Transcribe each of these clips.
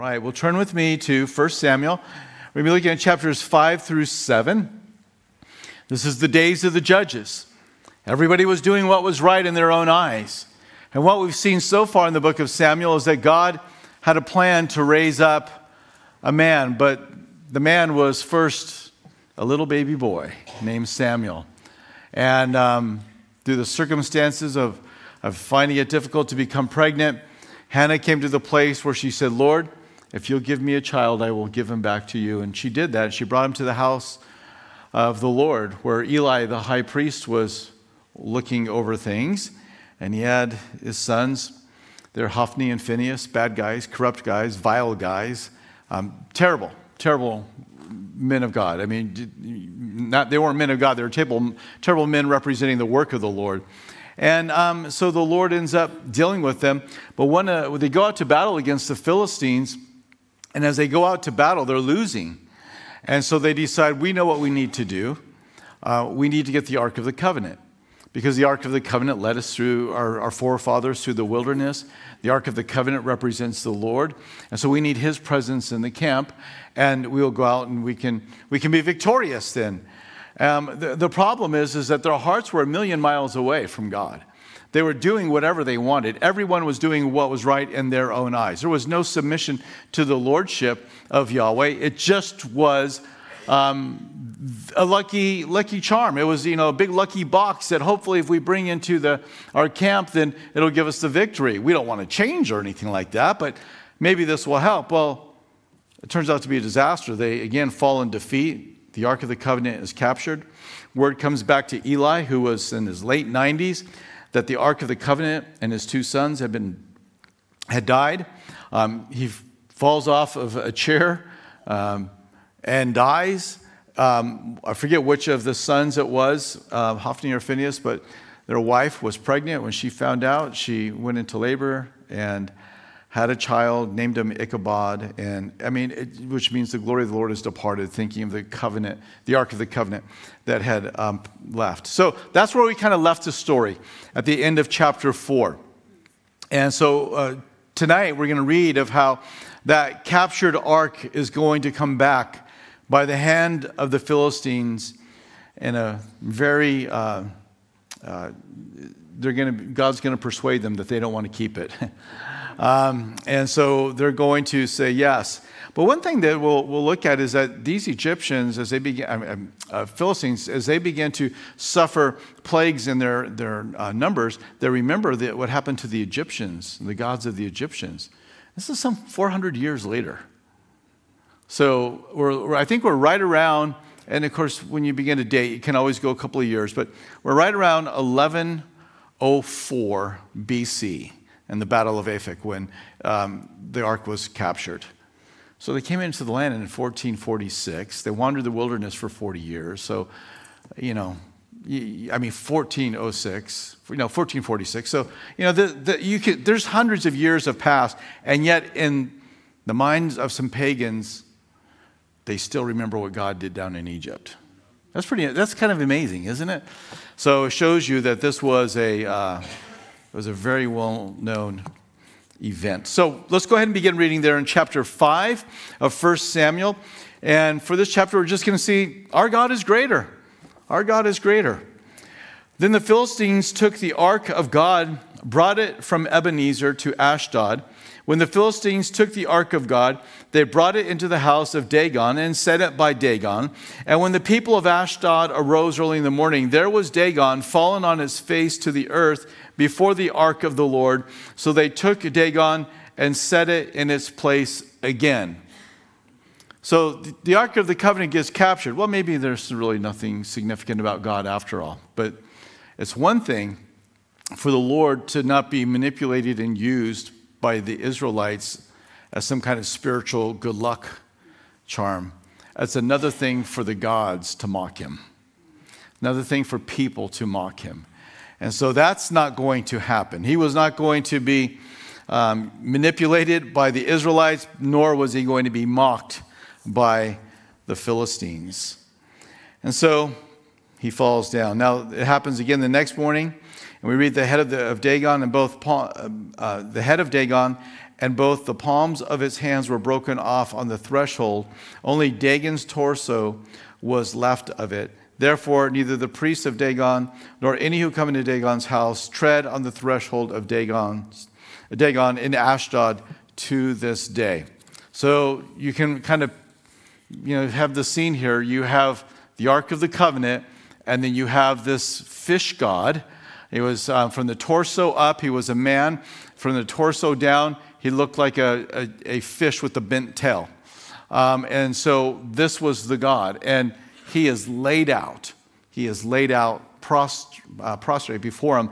right, well, turn with me to 1 Samuel. We're going to be looking at chapters 5 through 7. This is the days of the judges. Everybody was doing what was right in their own eyes. And what we've seen so far in the book of Samuel is that God had a plan to raise up a man, but the man was first a little baby boy named Samuel. And um, through the circumstances of, of finding it difficult to become pregnant, Hannah came to the place where she said, Lord, if you'll give me a child, I will give him back to you. And she did that. She brought him to the house of the Lord, where Eli, the high priest, was looking over things. And he had his sons. They're Hophni and Phineas, bad guys, corrupt guys, vile guys, um, terrible, terrible men of God. I mean, not, they weren't men of God, they were terrible, terrible men representing the work of the Lord. And um, so the Lord ends up dealing with them. But when, uh, when they go out to battle against the Philistines, and as they go out to battle, they're losing. And so they decide, we know what we need to do. Uh, we need to get the Ark of the Covenant. Because the Ark of the Covenant led us through our, our forefathers through the wilderness. The Ark of the Covenant represents the Lord. And so we need his presence in the camp. And we'll go out and we can, we can be victorious then. Um, the, the problem is, is that their hearts were a million miles away from God. They were doing whatever they wanted. Everyone was doing what was right in their own eyes. There was no submission to the lordship of Yahweh. It just was um, a lucky, lucky charm. It was, you know, a big lucky box that hopefully if we bring into the, our camp, then it'll give us the victory. We don't want to change or anything like that, but maybe this will help. Well, it turns out to be a disaster. They again fall in defeat. The Ark of the Covenant is captured. Word comes back to Eli, who was in his late 90s, that the Ark of the Covenant and his two sons had, been, had died. Um, he falls off of a chair um, and dies. Um, I forget which of the sons it was, uh, Hophni or Phineas, but their wife was pregnant. When she found out, she went into labor and had a child, named him Ichabod, and I mean, it, which means the glory of the Lord has departed, thinking of the covenant, the Ark of the Covenant that had um, left. So that's where we kind of left the story at the end of chapter four. And so uh, tonight we're going to read of how that captured ark is going to come back by the hand of the Philistines in a very, uh, uh, they're going to, God's going to persuade them that they don't want to keep it. Um, and so they're going to say yes. But one thing that we'll, we'll look at is that these Egyptians, as they began, uh, Philistines, as they began to suffer plagues in their, their uh, numbers, they remember that what happened to the Egyptians, the gods of the Egyptians. This is some 400 years later. So we're, I think we're right around, and of course, when you begin to date, you can always go a couple of years, but we're right around 1104 BC and the Battle of Aphek when um, the ark was captured. So they came into the land in 1446. They wandered the wilderness for 40 years. So, you know, I mean, 1406, you know, 1446. So, you know, the, the, you could, there's hundreds of years have passed, and yet in the minds of some pagans, they still remember what God did down in Egypt. That's pretty, that's kind of amazing, isn't it? So it shows you that this was a, uh, it was a very well known event. So let's go ahead and begin reading there in chapter 5 of 1 Samuel. And for this chapter, we're just going to see our God is greater. Our God is greater. Then the Philistines took the ark of God, brought it from Ebenezer to Ashdod. When the Philistines took the ark of God, they brought it into the house of Dagon and set it by Dagon. And when the people of Ashdod arose early in the morning, there was Dagon fallen on his face to the earth before the ark of the Lord. So they took Dagon and set it in its place again. So the Ark of the Covenant gets captured. Well, maybe there's really nothing significant about God after all. But it's one thing for the Lord to not be manipulated and used by the Israelites as some kind of spiritual good luck charm. That's another thing for the gods to mock him, another thing for people to mock him. And so that's not going to happen. He was not going to be um, manipulated by the Israelites, nor was he going to be mocked by the Philistines. And so he falls down. Now, it happens again the next morning, and we read the head of, the, of Dagon and both uh, uh, the head of Dagon and both the palms of his hands were broken off on the threshold. Only Dagon's torso was left of it. Therefore, neither the priests of Dagon nor any who come into Dagon's house tread on the threshold of Dagon's, Dagon in Ashdod to this day. So you can kind of you know, have the scene here. You have the Ark of the Covenant, and then you have this fish god. He was um, from the torso up, he was a man. From the torso down, he looked like a, a, a fish with a bent tail. Um, and so this was the God. And he is laid out. He is laid out prost, uh, prostrate before him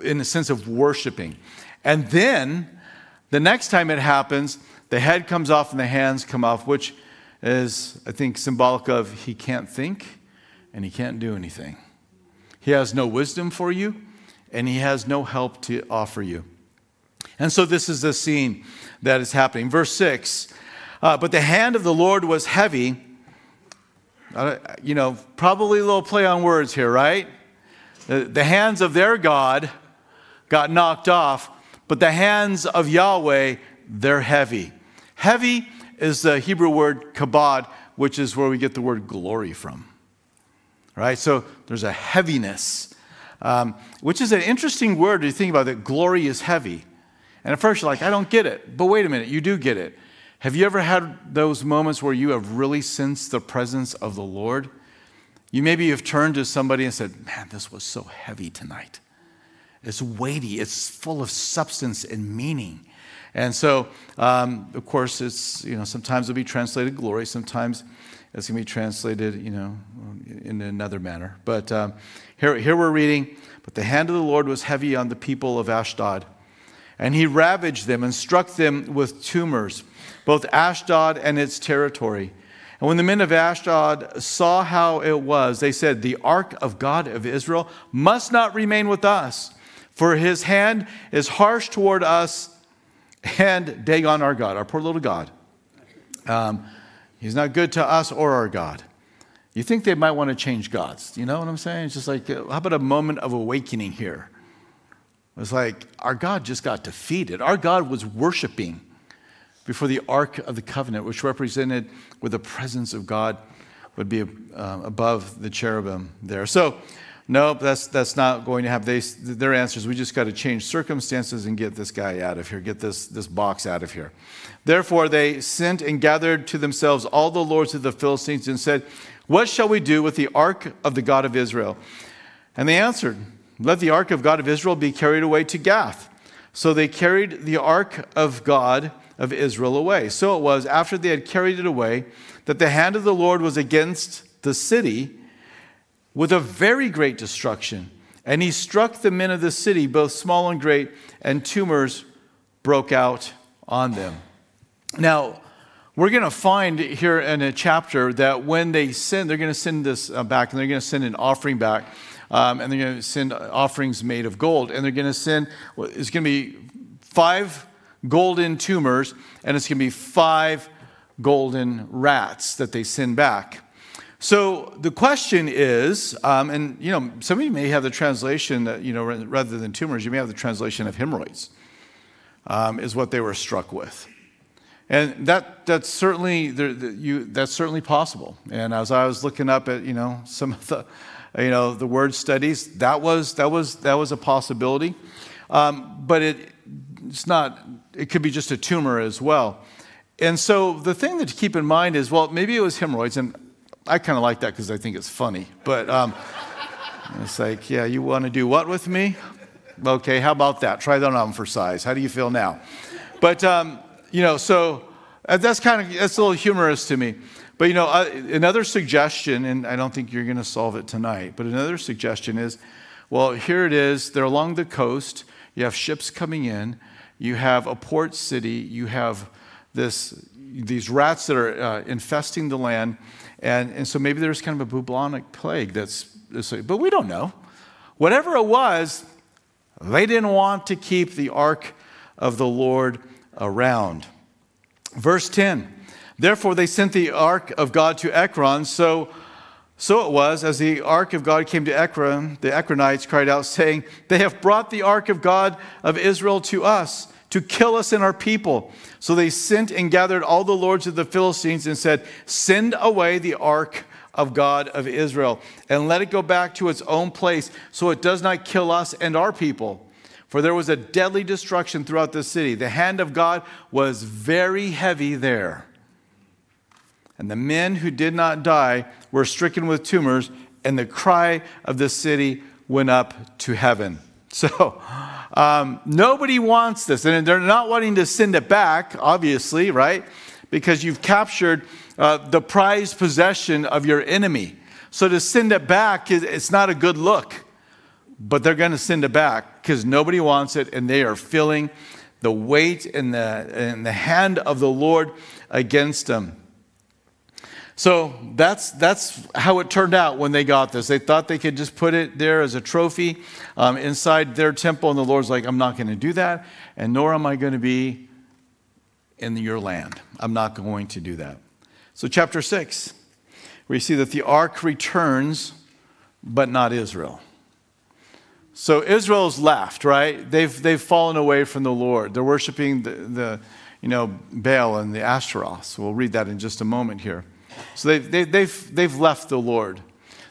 in the sense of worshiping. And then the next time it happens, the head comes off and the hands come off, which is, I think, symbolic of he can't think and he can't do anything. He has no wisdom for you and he has no help to offer you. And so this is the scene that is happening. Verse 6 uh, But the hand of the Lord was heavy. Uh, you know, probably a little play on words here, right? The, the hands of their God got knocked off, but the hands of Yahweh, they're heavy. Heavy is the Hebrew word kabod, which is where we get the word glory from. Right? So there's a heaviness, um, which is an interesting word to think about that glory is heavy. And at first you're like, I don't get it. But wait a minute, you do get it. Have you ever had those moments where you have really sensed the presence of the Lord? You maybe have turned to somebody and said, Man, this was so heavy tonight. It's weighty, it's full of substance and meaning. And so, um, of course, it's, you know, sometimes it'll be translated glory, sometimes it's going to be translated, you know, in another manner. But um, here, here we're reading, But the hand of the Lord was heavy on the people of Ashdod, and he ravaged them and struck them with tumors, both Ashdod and its territory. And when the men of Ashdod saw how it was, they said, The ark of God of Israel must not remain with us, for his hand is harsh toward us and Dagon, our God, our poor little God. Um, he's not good to us or our God. You think they might want to change gods. You know what I'm saying? It's just like, how about a moment of awakening here? It's like our God just got defeated. Our God was worshiping before the Ark of the Covenant, which represented where the presence of God would be uh, above the cherubim there. So, Nope, that's, that's not going to happen. They, their answer is we just got to change circumstances and get this guy out of here, get this, this box out of here. Therefore, they sent and gathered to themselves all the lords of the Philistines and said, What shall we do with the ark of the God of Israel? And they answered, Let the ark of God of Israel be carried away to Gath. So they carried the ark of God of Israel away. So it was, after they had carried it away, that the hand of the Lord was against the city with a very great destruction. And he struck the men of the city, both small and great, and tumors broke out on them. Now, we're going to find here in a chapter that when they send, they're going to send this uh, back, and they're going to send an offering back, um, and they're going to send offerings made of gold, and they're going to send, it's going to be five golden tumors, and it's going to be five golden rats that they send back. So the question is, um, and you know, some of you may have the translation that you know, rather than tumors, you may have the translation of hemorrhoids, um, is what they were struck with, and that that's certainly that's certainly possible. And as I was looking up at you know some of the you know the word studies, that was that was that was a possibility, um, but it it's not. It could be just a tumor as well. And so the thing that to keep in mind is, well, maybe it was hemorrhoids, and I kind of like that because I think it's funny. But um, it's like, yeah, you want to do what with me? Okay, how about that? Try that on for size. How do you feel now? But, um, you know, so uh, that's kind of, that's a little humorous to me. But, you know, uh, another suggestion, and I don't think you're going to solve it tonight, but another suggestion is well, here it is. They're along the coast. You have ships coming in. You have a port city. You have this, these rats that are uh, infesting the land. And, and so maybe there's kind of a bubonic plague that's, but we don't know. Whatever it was, they didn't want to keep the ark of the Lord around. Verse 10 Therefore, they sent the ark of God to Ekron. So, so it was, as the ark of God came to Ekron, the Ekronites cried out, saying, They have brought the ark of God of Israel to us to kill us and our people. So they sent and gathered all the lords of the Philistines and said, Send away the ark of God of Israel and let it go back to its own place so it does not kill us and our people. For there was a deadly destruction throughout the city. The hand of God was very heavy there. And the men who did not die were stricken with tumors, and the cry of the city went up to heaven. So, um, nobody wants this. And they're not wanting to send it back, obviously, right? Because you've captured uh, the prized possession of your enemy. So, to send it back, it's not a good look. But they're going to send it back because nobody wants it, and they are feeling the weight and the, and the hand of the Lord against them. So that's, that's how it turned out when they got this. They thought they could just put it there as a trophy um, inside their temple, and the Lord's like, I'm not going to do that, and nor am I going to be in your land. I'm not going to do that. So, chapter 6, we see that the ark returns, but not Israel. So, Israel's left, right? They've, they've fallen away from the Lord. They're worshiping the, the you know, Baal and the Ashtaroth. we'll read that in just a moment here. So they, they, they've, they've left the Lord.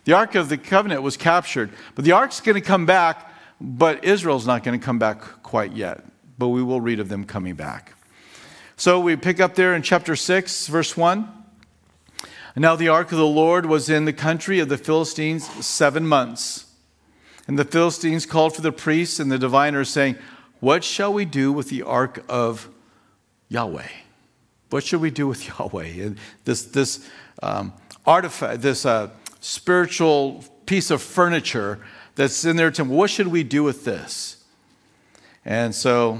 The Ark of the Covenant was captured, but the Ark's going to come back, but Israel's not going to come back quite yet. But we will read of them coming back. So we pick up there in chapter 6, verse 1. Now the ark of the Lord was in the country of the Philistines seven months. And the Philistines called for the priests and the diviners, saying, What shall we do with the ark of Yahweh? What should we do with Yahweh? And This, this um, artifact, this uh, spiritual piece of furniture that's in their temple. What should we do with this? And so,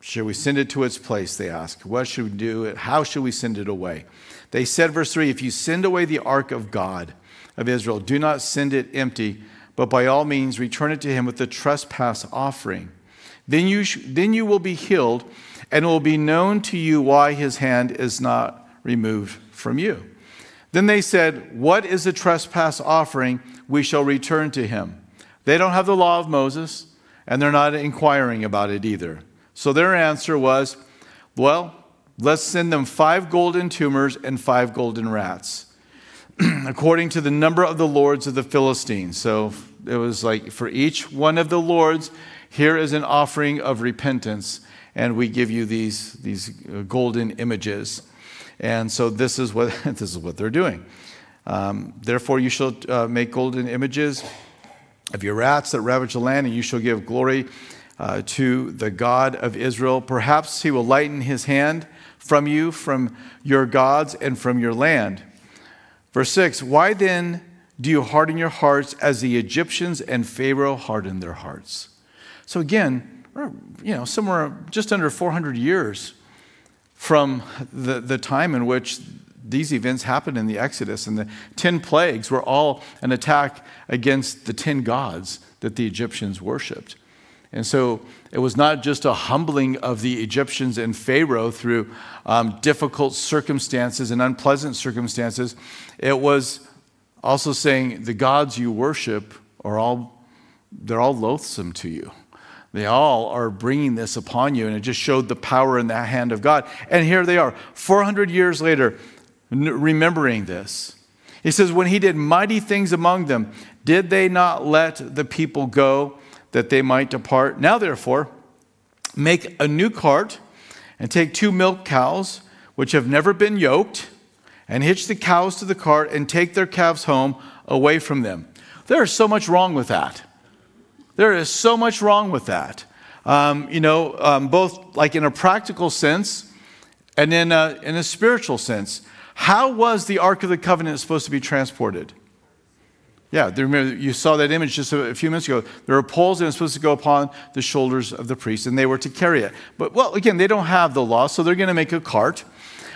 should we send it to its place? They ask. What should we do? How should we send it away? They said, verse 3 If you send away the ark of God of Israel, do not send it empty, but by all means return it to him with the trespass offering. Then you, sh- then you will be healed and it will be known to you why his hand is not removed from you. Then they said, What is a trespass offering? We shall return to him. They don't have the law of Moses, and they're not inquiring about it either. So their answer was, Well, let's send them five golden tumors and five golden rats, according to the number of the lords of the Philistines. So it was like for each one of the lords, here is an offering of repentance and we give you these, these uh, golden images. And so this is what, this is what they're doing. Um, Therefore, you shall uh, make golden images of your rats that ravage the land, and you shall give glory uh, to the God of Israel. Perhaps he will lighten his hand from you, from your gods, and from your land. Verse 6 Why then do you harden your hearts as the Egyptians and Pharaoh hardened their hearts? So again, you know, somewhere just under 400 years from the, the time in which these events happened in the Exodus. And the 10 plagues were all an attack against the 10 gods that the Egyptians worshiped. And so it was not just a humbling of the Egyptians and Pharaoh through um, difficult circumstances and unpleasant circumstances. It was also saying the gods you worship are all, they're all loathsome to you. They all are bringing this upon you, and it just showed the power in the hand of God. And here they are, 400 years later, remembering this. He says, When he did mighty things among them, did they not let the people go that they might depart? Now, therefore, make a new cart and take two milk cows, which have never been yoked, and hitch the cows to the cart and take their calves home away from them. There is so much wrong with that. There is so much wrong with that. Um, you know, um, both like in a practical sense and in a, in a spiritual sense. How was the Ark of the Covenant supposed to be transported? Yeah, remember, you saw that image just a few minutes ago. There are poles and it's supposed to go upon the shoulders of the priests, and they were to carry it. But, well, again, they don't have the law, so they're going to make a cart.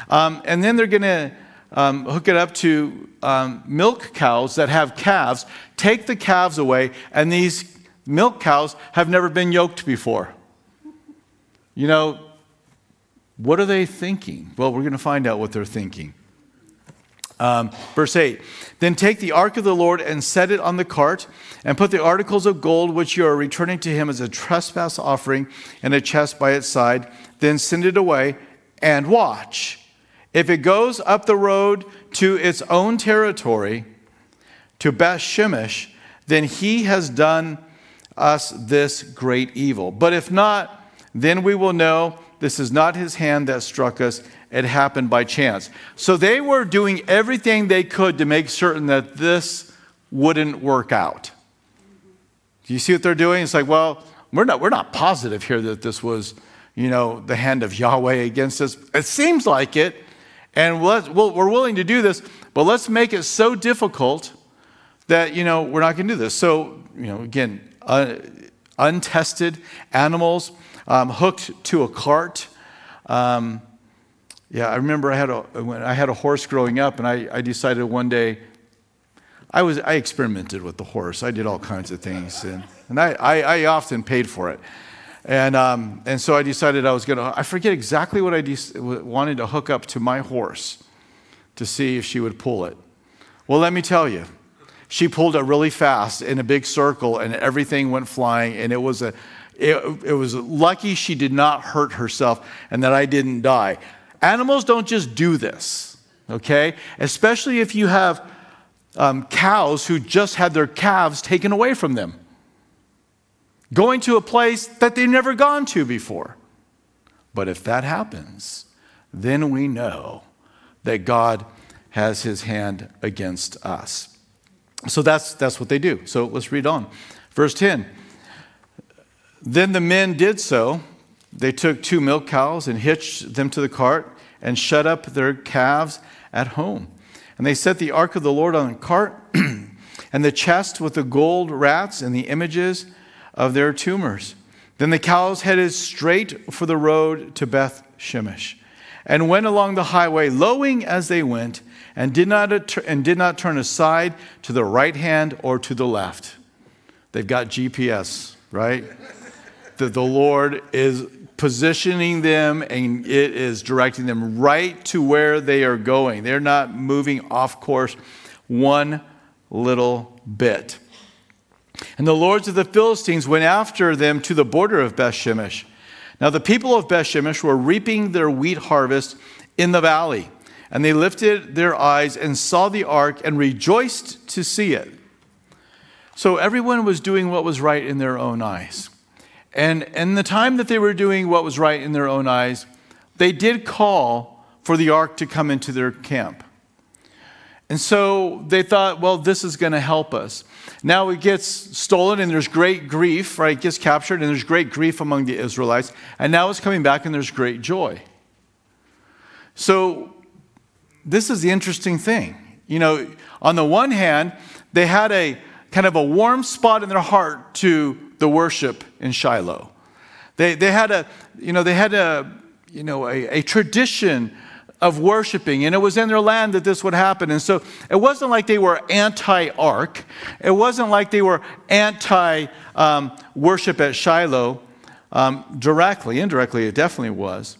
Um, and then they're going to um, hook it up to um, milk cows that have calves, take the calves away, and these milk cows have never been yoked before. You know, what are they thinking? Well, we're going to find out what they're thinking. Um, verse 8 Then take the ark of the Lord and set it on the cart, and put the articles of gold which you are returning to him as a trespass offering in a chest by its side. Then send it away and watch. If it goes up the road to its own territory, to Beth Shemesh, then he has done us this great evil. But if not, then we will know this is not his hand that struck us, it happened by chance. So they were doing everything they could to make certain that this wouldn't work out. Do you see what they're doing? It's like, well, we're not, we're not positive here that this was, you know, the hand of Yahweh against us. It seems like it, and we're willing to do this, but let's make it so difficult that, you know, we're not going to do this. So, you know, again, uh, untested animals um, hooked to a cart. Um, yeah, I remember I had a when I had a horse growing up, and I, I decided one day I was I experimented with the horse. I did all kinds of things, and, and I, I, I often paid for it. And, um, and so I decided I was going to, I forget exactly what I de- wanted to hook up to my horse to see if she would pull it. Well, let me tell you, she pulled it really fast in a big circle and everything went flying and it was a it, it was lucky she did not hurt herself and that I didn't die. Animals don't just do this, okay? Especially if you have um, cows who just had their calves taken away from them, going to a place that they've never gone to before. But if that happens, then we know that God has his hand against us. So that's, that's what they do. So let's read on. Verse 10 Then the men did so. They took two milk cows and hitched them to the cart and shut up their calves at home. And they set the ark of the Lord on the cart and the chest with the gold rats and the images of their tumors. Then the cows headed straight for the road to Beth Shemesh and went along the highway, lowing as they went and did not, and did not turn aside to the right hand or to the left. They've got GPS, right? that the Lord is positioning them and it is directing them right to where they are going. They're not moving off course one little bit. And the lords of the Philistines went after them to the border of Bethshemesh. Now the people of Bethshemesh were reaping their wheat harvest in the valley. And they lifted their eyes and saw the ark and rejoiced to see it. So everyone was doing what was right in their own eyes. And in the time that they were doing what was right in their own eyes, they did call for the ark to come into their camp. And so they thought, well, this is going to help us. Now it gets stolen and there's great grief, right? It gets captured and there's great grief among the Israelites. And now it's coming back and there's great joy. So this is the interesting thing. You know, on the one hand, they had a kind of a warm spot in their heart to the worship in Shiloh. They, they had a, you know, they had a, you know, a, a tradition of worshiping, and it was in their land that this would happen. And so it wasn't like they were anti ark, it wasn't like they were anti um, worship at Shiloh um, directly. Indirectly, it definitely was.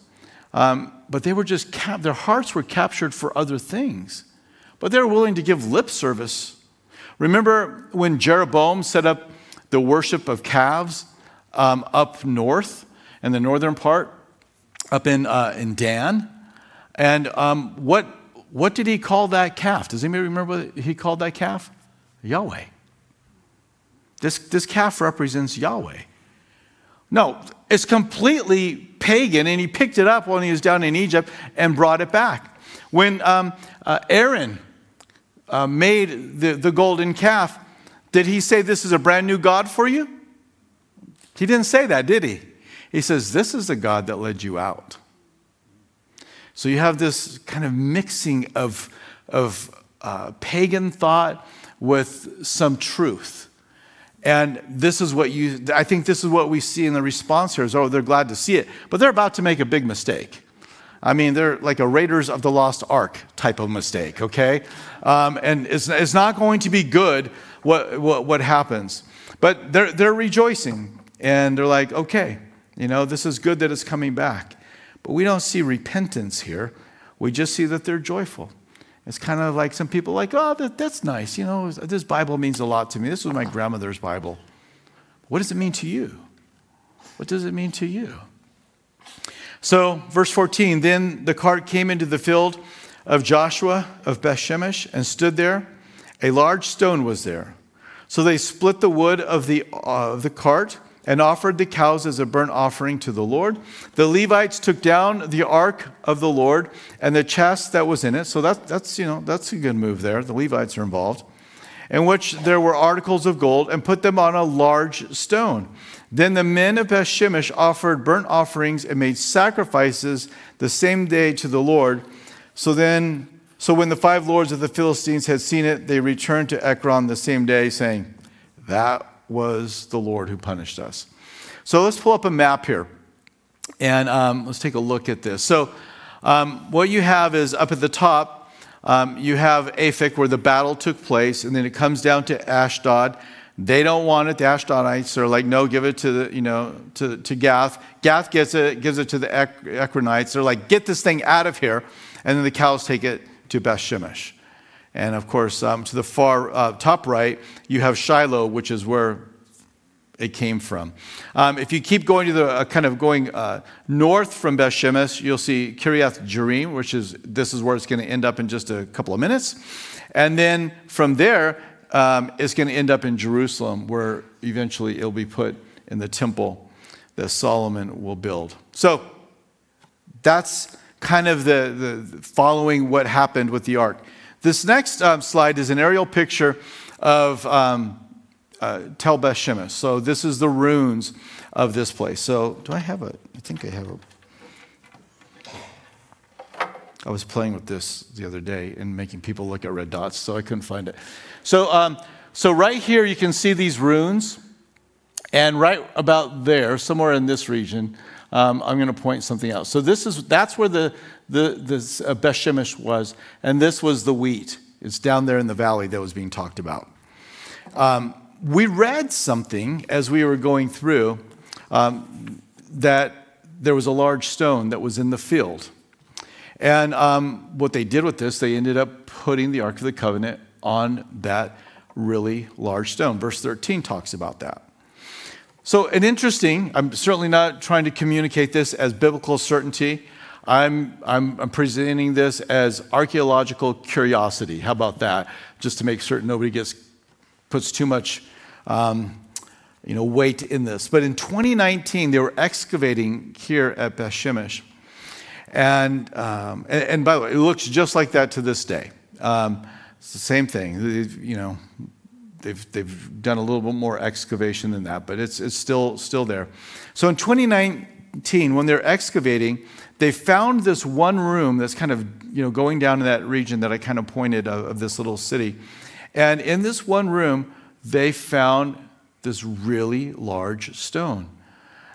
Um, but they were just, cap- their hearts were captured for other things. But they were willing to give lip service. Remember when Jeroboam set up the worship of calves um, up north in the northern part, up in, uh, in Dan? And um, what, what did he call that calf? Does anybody remember what he called that calf? Yahweh. This, this calf represents Yahweh. No, it's completely pagan, and he picked it up when he was down in Egypt and brought it back. When um, uh, Aaron uh, made the, the golden calf, did he say, This is a brand new God for you? He didn't say that, did he? He says, This is the God that led you out. So you have this kind of mixing of, of uh, pagan thought with some truth. And this is what you, I think this is what we see in the response here is, oh, they're glad to see it. But they're about to make a big mistake. I mean, they're like a Raiders of the Lost Ark type of mistake, okay? Um, and it's, it's not going to be good what, what, what happens. But they're, they're rejoicing and they're like, okay, you know, this is good that it's coming back. But we don't see repentance here. We just see that they're joyful. It's kind of like some people like, oh, that, that's nice. You know, this Bible means a lot to me. This was my grandmother's Bible. What does it mean to you? What does it mean to you? So, verse 14 Then the cart came into the field of Joshua of Bethshemesh and stood there. A large stone was there. So they split the wood of the, uh, of the cart and offered the cows as a burnt offering to the Lord. The Levites took down the ark of the Lord and the chest that was in it. So that, that's, you know, that's a good move there. The Levites are involved. In which there were articles of gold and put them on a large stone. Then the men of Bethshemesh offered burnt offerings and made sacrifices the same day to the Lord. So then, so when the five lords of the Philistines had seen it, they returned to Ekron the same day, saying, That was the Lord who punished us. So let's pull up a map here and um, let's take a look at this. So, um, what you have is up at the top, um, you have Aphek where the battle took place, and then it comes down to Ashdod. They don't want it. The Ashdodites are like, no, give it to the, you know, to, to Gath. Gath gets it, gives it to the Ekronites. They're like, get this thing out of here. And then the cows take it to Beth Shemesh. And of course, um, to the far uh, top right, you have Shiloh, which is where it came from. Um, if you keep going to the uh, kind of going uh, north from Beth Shemesh, you'll see Kiriath Jearim, which is this is where it's going to end up in just a couple of minutes. And then from there, um, it's going to end up in Jerusalem, where eventually it'll be put in the temple that Solomon will build. So that's kind of the, the following what happened with the ark. This next um, slide is an aerial picture of um, uh, Tel Beth Shemesh. So this is the ruins of this place. So do I have a? I think I have a. I was playing with this the other day and making people look at red dots, so I couldn't find it. So, um, so right here you can see these runes, and right about there, somewhere in this region, um, I'm going to point something out. So this is that's where the the this uh, Beth Shemesh was, and this was the wheat. It's down there in the valley that was being talked about. Um, we read something as we were going through um, that there was a large stone that was in the field. And um, what they did with this, they ended up putting the Ark of the Covenant on that really large stone. Verse 13 talks about that. So, an interesting, I'm certainly not trying to communicate this as biblical certainty. I'm, I'm, I'm, presenting this as archaeological curiosity. How about that? Just to make certain nobody gets, puts too much um, you know, weight in this. But in 2019, they were excavating here at Beth Shemesh. And, um, and, and, by the way, it looks just like that to this day. Um, it's the same thing. You know, they've, they've done a little bit more excavation than that, but it's, it's still, still there. So in 2019, when they're excavating, they found this one room that's kind of you know, going down in that region that I kind of pointed of, of this little city. And in this one room, they found this really large stone.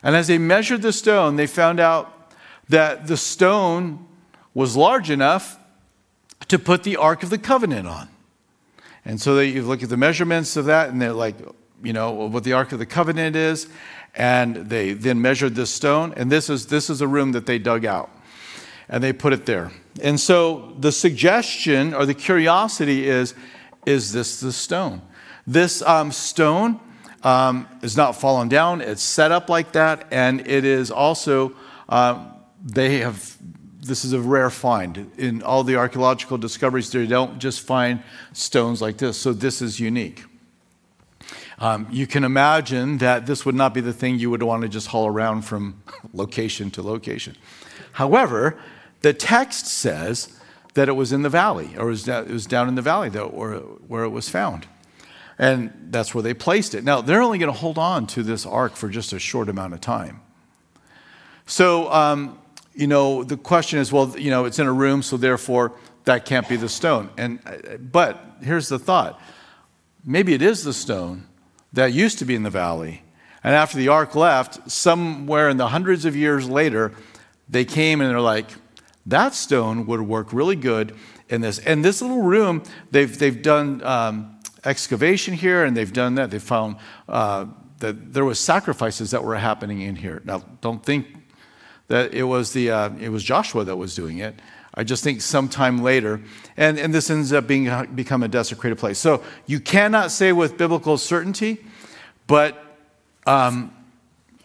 And as they measured the stone, they found out that the stone was large enough to put the Ark of the Covenant on. And so they, you look at the measurements of that, and they're like, you know, what the Ark of the Covenant is. And they then measured this stone, and this is, this is a room that they dug out. And they put it there. And so the suggestion or the curiosity is is this the stone? This um, stone um, is not fallen down, it's set up like that, and it is also, uh, they have this is a rare find. In all the archaeological discoveries, they don't just find stones like this, so this is unique. Um, you can imagine that this would not be the thing you would want to just haul around from location to location. However, the text says that it was in the valley, or it was down in the valley or, where it was found. And that's where they placed it. Now, they're only going to hold on to this ark for just a short amount of time. So, um, you know, the question is, well, you know, it's in a room, so therefore that can't be the stone. And but here's the thought: maybe it is the stone that used to be in the valley, and after the ark left, somewhere in the hundreds of years later, they came and they're like, that stone would work really good in this. And this little room, they've they've done um, excavation here, and they've done that. They found. Uh, that there was sacrifices that were happening in here. Now, don't think that it was, the, uh, it was Joshua that was doing it. I just think sometime later. And, and this ends up being become a desecrated place. So you cannot say with biblical certainty, but um,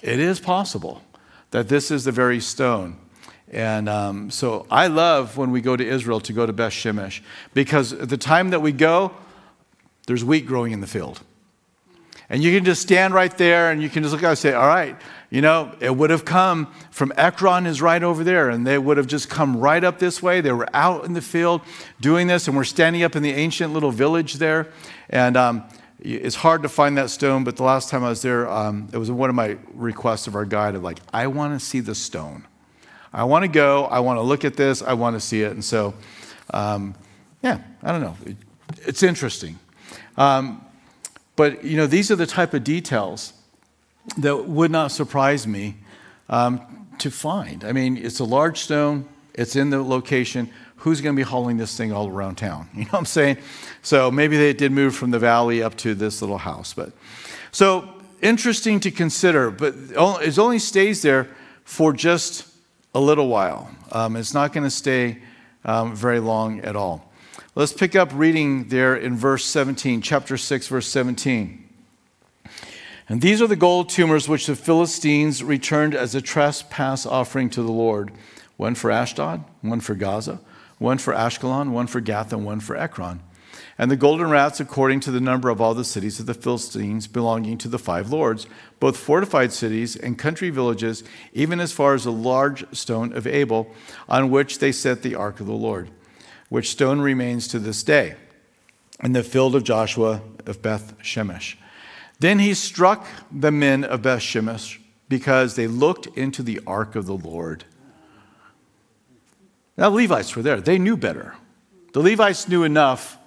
it is possible that this is the very stone. And um, so I love when we go to Israel to go to Beth Shemesh because at the time that we go, there's wheat growing in the field. And you can just stand right there and you can just look out and say, all right, you know, it would have come from Ekron is right over there, and they would have just come right up this way. They were out in the field doing this, and we're standing up in the ancient little village there. And um, it's hard to find that stone, but the last time I was there, um, it was one of my requests of our guide of like, I want to see the stone. I want to go. I want to look at this. I want to see it. And so, um, yeah, I don't know. It, it's interesting. Um, but, you know, these are the type of details that would not surprise me um, to find. I mean, it's a large stone, it's in the location. Who's going to be hauling this thing all around town? You know what I'm saying? So maybe they did move from the valley up to this little house. But so interesting to consider, but it only stays there for just a little while. Um, it's not going to stay um, very long at all. Let's pick up reading there in verse 17, chapter 6, verse 17. And these are the gold tumors which the Philistines returned as a trespass offering to the Lord one for Ashdod, one for Gaza, one for Ashkelon, one for Gath, and one for Ekron. And the golden rats, according to the number of all the cities of the Philistines belonging to the five lords, both fortified cities and country villages, even as far as the large stone of Abel, on which they set the ark of the Lord, which stone remains to this day, in the field of Joshua of Beth Shemesh. Then he struck the men of Beth Shemesh because they looked into the ark of the Lord. Now, the Levites were there. They knew better. The Levites knew enough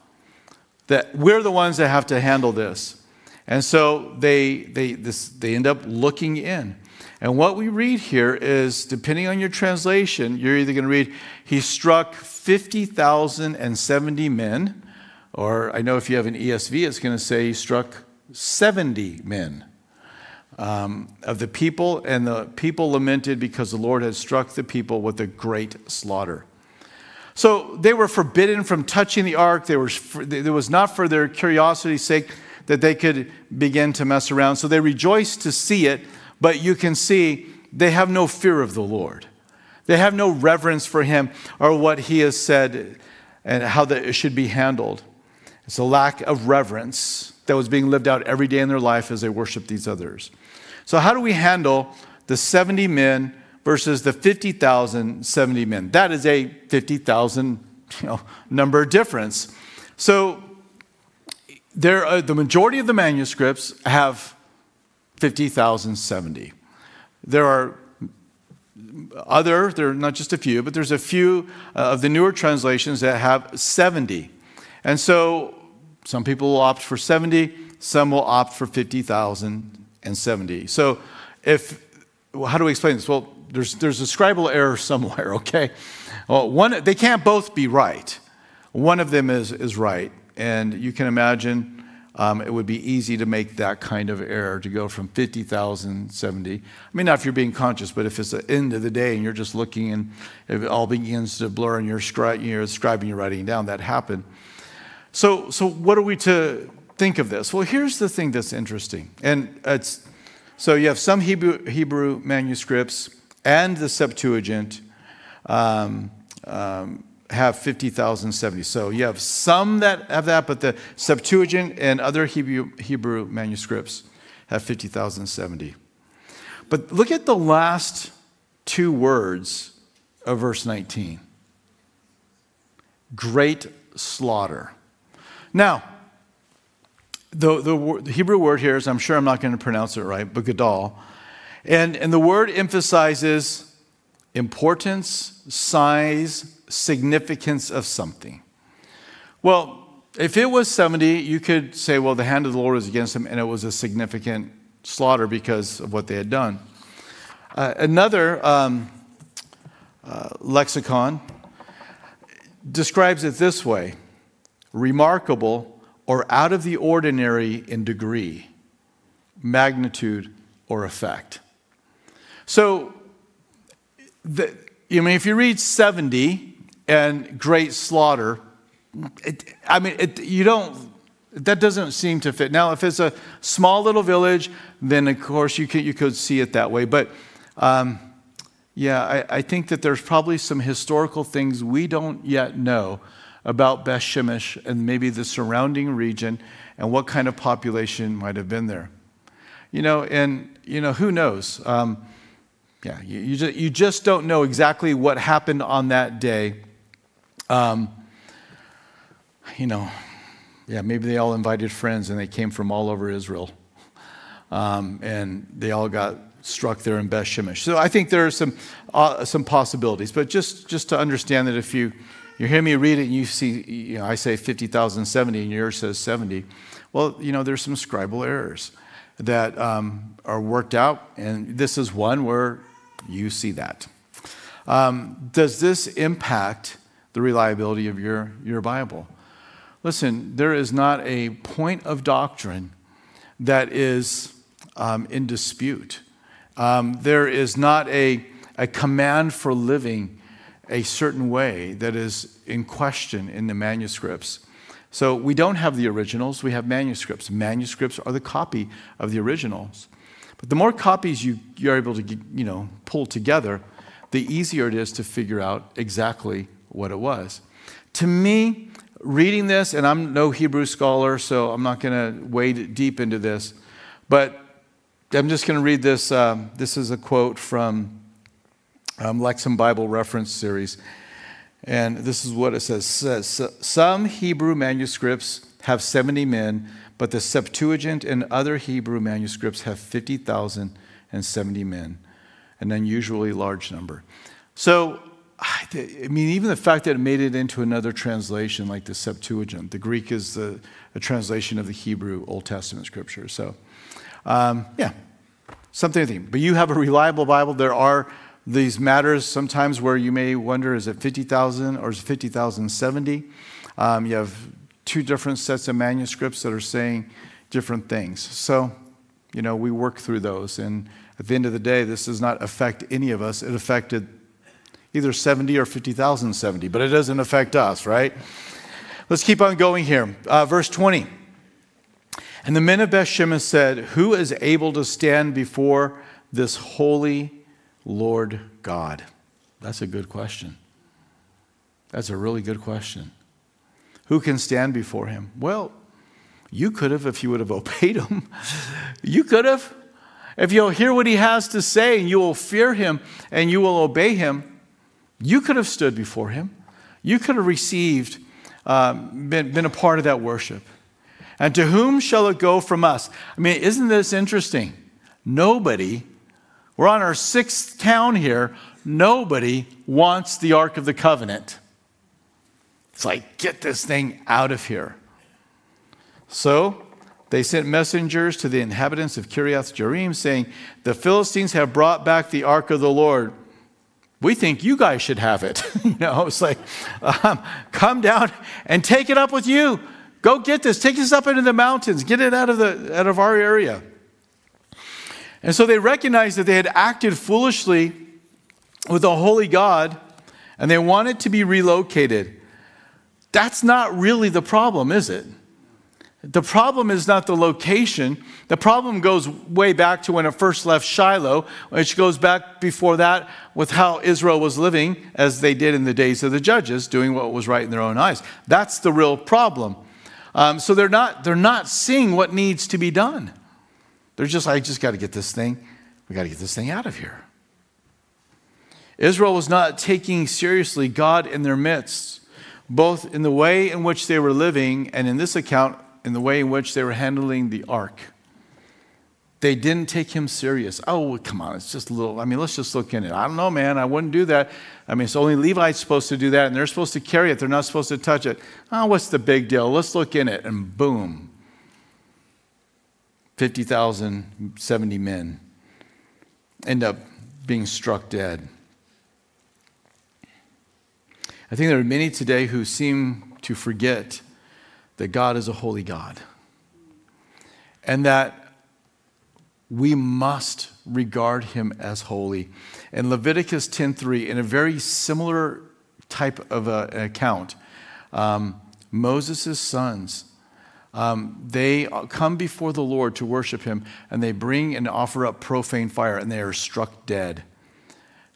that we're the ones that have to handle this. And so they, they, this, they end up looking in. And what we read here is, depending on your translation, you're either going to read, He struck 50,070 men, or I know if you have an ESV, it's going to say struck 70 men um, of the people, and the people lamented because the Lord had struck the people with a great slaughter. So they were forbidden from touching the ark. They were, it was not for their curiosity's sake that they could begin to mess around. So they rejoiced to see it, but you can see they have no fear of the Lord. They have no reverence for him or what he has said and how that it should be handled. It's a lack of reverence that was being lived out every day in their life as they worship these others. So, how do we handle the 70 men versus the 50,000 70 men? That is a 50,000 you know, number difference. So, there, uh, the majority of the manuscripts have 50,070. There are other, there are not just a few, but there's a few uh, of the newer translations that have 70. And so some people will opt for 70, some will opt for 50,000 and 70. So if, well, how do we explain this? Well, there's, there's a scribal error somewhere, okay? Well, one, they can't both be right. One of them is, is right. And you can imagine it would be easy to make that kind of error to go from 50,000, 70. I mean, not if you're being conscious, but if it's the end of the day and you're just looking and it all begins to blur and you're, scri- you're scribing, you're writing down, that happened. So, so what are we to think of this? Well, here's the thing that's interesting. And it's, so you have some Hebrew, Hebrew manuscripts and the Septuagint um, um, have 50,070. So you have some that have that, but the Septuagint and other Hebrew, Hebrew manuscripts have 50,070. But look at the last two words of verse 19 great slaughter. Now, the, the, the, Hebrew word here is, I'm sure I'm not going to pronounce it right, but gadol. And, and the word emphasizes importance, size, significance of something. Well, if it was 70, you could say, well, the hand of the Lord was against them, and it was a significant slaughter because of what they had done. Uh, another um, uh, lexicon describes it this way remarkable, or out of the ordinary in degree, magnitude, or effect. So, the, I mean, if you read 70 and great slaughter. It, I mean, it, you don't, that doesn't seem to fit. Now, if it's a small little village, then of course you could, you could see it that way. But um, yeah, I, I, think that there's probably some historical things we don't yet know about Beth Shemesh and maybe the surrounding region and what kind of population might have been there. You know, and, you know, who knows? Um, yeah, you, you, just, you just don't know exactly what happened on that day. Um, you know, yeah, maybe they all invited friends and they came from all over Israel. Um, and they all got struck there in Beth Shemesh. So I think there are some, uh, some possibilities. But just, just to understand that if you, you hear me read it and you see, you know, I say 50,000, 70, and yours says 70, well, you know, there's some scribal errors that um, are worked out. And this is one where you see that. Um, does this impact the reliability of your, your Bible? Listen, there is not a point of doctrine that is um, in dispute. Um, there is not a, a command for living a certain way that is in question in the manuscripts. So we don't have the originals, we have manuscripts. Manuscripts are the copy of the originals. But the more copies you, you're able to you know, pull together, the easier it is to figure out exactly what it was. To me, reading this, and I'm no Hebrew scholar, so I'm not going to wade deep into this, but I'm just going to read this. Um, this is a quote from um, Lexham Bible Reference Series. And this is what it says. says Some Hebrew manuscripts have 70 men, but the Septuagint and other Hebrew manuscripts have 50,070 men, an unusually large number. So I mean, even the fact that it made it into another translation like the Septuagint, the Greek is the, a translation of the Hebrew Old Testament scripture. So, um, yeah, something to think. But you have a reliable Bible. There are these matters sometimes where you may wonder is it 50,000 or is it 50,070? Um, you have two different sets of manuscripts that are saying different things. So, you know, we work through those. And at the end of the day, this does not affect any of us. It affected either 70 or 50,070, but it doesn't affect us, right? Let's keep on going here. Uh, verse 20. And the men of Bethshemesh said, Who is able to stand before this holy Lord God? That's a good question. That's a really good question. Who can stand before him? Well, you could have if you would have obeyed him. you could have. If you'll hear what he has to say and you will fear him and you will obey him, you could have stood before him. You could have received, um, been, been a part of that worship. And to whom shall it go from us? I mean, isn't this interesting? Nobody, we're on our sixth town here, nobody wants the Ark of the Covenant. It's like, get this thing out of here. So they sent messengers to the inhabitants of Kiriath Jearim, saying, The Philistines have brought back the Ark of the Lord we think you guys should have it. you know, it's like, um, come down and take it up with you. Go get this. Take this up into the mountains. Get it out of, the, out of our area. And so they recognized that they had acted foolishly with a holy God and they wanted to be relocated. That's not really the problem, is it? The problem is not the location. The problem goes way back to when it first left Shiloh, which goes back before that with how Israel was living as they did in the days of the judges, doing what was right in their own eyes. That's the real problem. Um, so they're not, they're not seeing what needs to be done. They're just, I just got to get this thing, we got to get this thing out of here. Israel was not taking seriously God in their midst, both in the way in which they were living and in this account, in the way in which they were handling the ark. They didn't take him serious. Oh, come on, it's just a little, I mean, let's just look in it. I don't know, man, I wouldn't do that. I mean, it's only Levites supposed to do that, and they're supposed to carry it, they're not supposed to touch it. Oh, what's the big deal? Let's look in it, and boom. 50,000, 70 men end up being struck dead. I think there are many today who seem to forget that God is a holy God and that we must regard him as holy. In Leviticus 10:3, in a very similar type of a, an account. Um, Moses' sons, um, they come before the Lord to worship him, and they bring and offer up profane fire, and they are struck dead.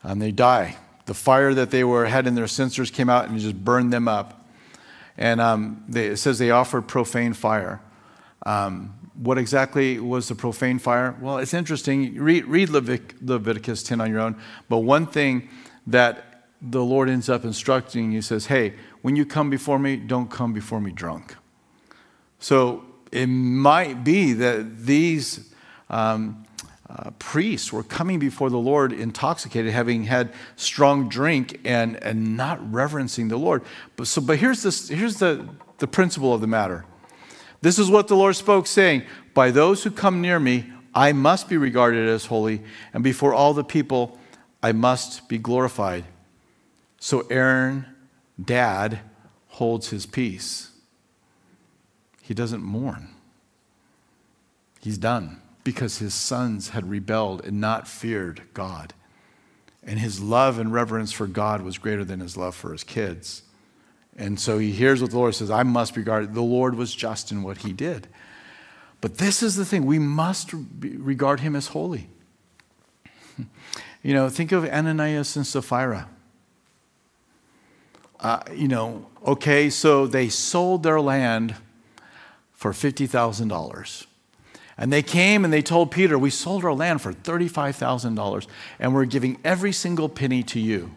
And they die. The fire that they were had in their censers came out and just burned them up. And um, they, it says they offered profane fire. Um, what exactly was the profane fire? Well, it's interesting. Read, read Levit- Leviticus 10 on your own. But one thing that the Lord ends up instructing, he says, hey, when you come before me, don't come before me drunk. So it might be that these um, uh, priests were coming before the Lord intoxicated, having had strong drink and, and not reverencing the Lord. But, so, but here's, this, here's the, the principle of the matter. This is what the Lord spoke, saying, By those who come near me, I must be regarded as holy, and before all the people, I must be glorified. So Aaron, dad, holds his peace. He doesn't mourn. He's done because his sons had rebelled and not feared God. And his love and reverence for God was greater than his love for his kids. And so he hears what the Lord says I must regard. The Lord was just in what he did. But this is the thing we must regard him as holy. You know, think of Ananias and Sapphira. Uh, you know, okay, so they sold their land for $50,000. And they came and they told Peter, We sold our land for $35,000 and we're giving every single penny to you.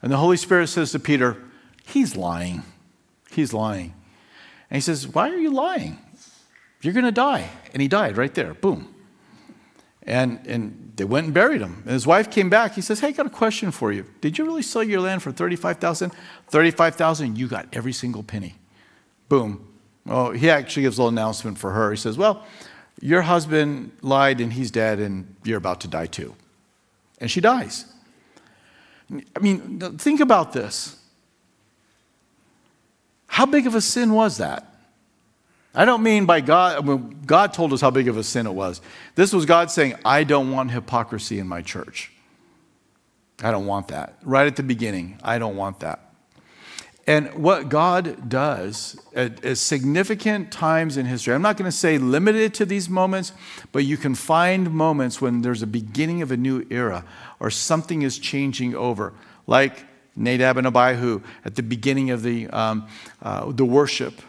And the Holy Spirit says to Peter, He's lying. He's lying. And he says, Why are you lying? You're going to die. And he died right there. Boom. And, and they went and buried him. And his wife came back. He says, Hey, I got a question for you. Did you really sell your land for 35000 35000 You got every single penny. Boom. Oh, he actually gives a little announcement for her. He says, Well, your husband lied and he's dead and you're about to die too. And she dies. I mean, think about this. How big of a sin was that? I don't mean by God, I mean, God told us how big of a sin it was. This was God saying, I don't want hypocrisy in my church. I don't want that. Right at the beginning, I don't want that. And what God does at, at significant times in history, I'm not going to say limited to these moments, but you can find moments when there's a beginning of a new era or something is changing over, like Nadab and Abihu at the beginning of the, um, uh, the worship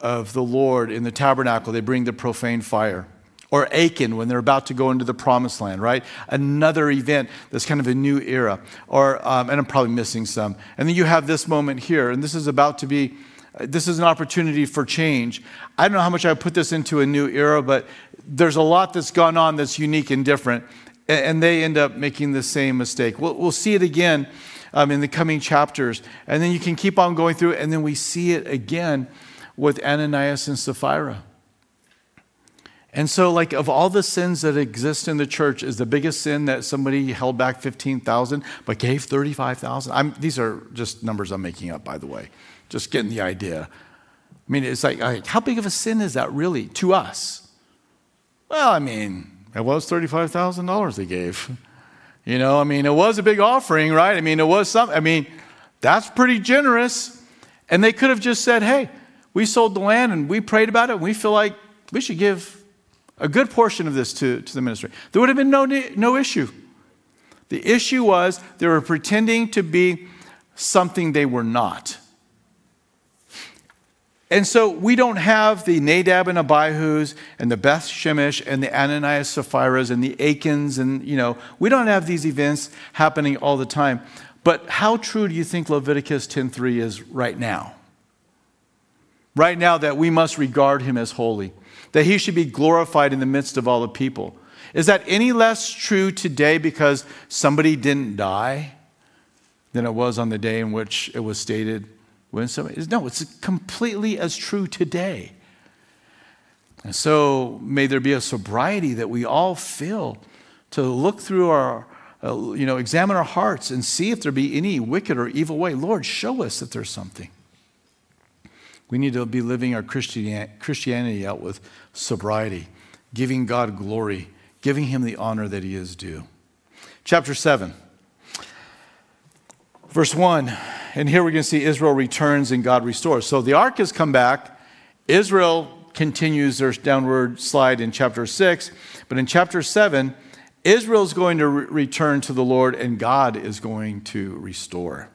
of the Lord in the tabernacle. They bring the profane fire or Achan when they're about to go into the promised land, right? Another event that's kind of a new era. Or, um, and I'm probably missing some. And then you have this moment here, and this is about to be, this is an opportunity for change. I don't know how much I put this into a new era, but there's a lot that's gone on that's unique and different. And they end up making the same mistake. We'll, we'll see it again um, in the coming chapters. And then you can keep on going through, and then we see it again with Ananias and Sapphira. And so, like, of all the sins that exist in the church, is the biggest sin that somebody held back 15,000 but gave 35,000? These are just numbers I'm making up, by the way. Just getting the idea. I mean, it's like, like, how big of a sin is that really to us? Well, I mean, it was $35,000 they gave. You know, I mean, it was a big offering, right? I mean, it was something, I mean, that's pretty generous. And they could have just said, hey, we sold the land and we prayed about it and we feel like we should give a good portion of this to, to the ministry. There would have been no, no issue. The issue was they were pretending to be something they were not. And so we don't have the Nadab and Abihu's and the Beth Shemesh and the Ananias Sapphiras and the Achans and, you know, we don't have these events happening all the time. But how true do you think Leviticus 10.3 is right now? Right now that we must regard him as holy that he should be glorified in the midst of all the people. Is that any less true today because somebody didn't die than it was on the day in which it was stated when somebody no it's completely as true today. And so may there be a sobriety that we all feel to look through our uh, you know examine our hearts and see if there be any wicked or evil way. Lord show us that there's something we need to be living our Christianity out with sobriety, giving God glory, giving Him the honor that He is due. Chapter 7, verse 1 and here we're going to see Israel returns and God restores. So the ark has come back. Israel continues their downward slide in chapter 6. But in chapter 7, Israel is going to re- return to the Lord and God is going to restore.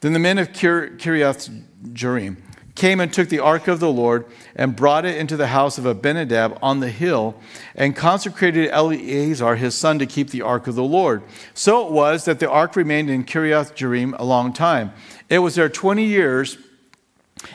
Then the men of Kir- Kiriath Jearim came and took the ark of the Lord and brought it into the house of Abinadab on the hill and consecrated Eleazar his son to keep the ark of the Lord. So it was that the ark remained in Kiriath Jearim a long time. It was there 20 years,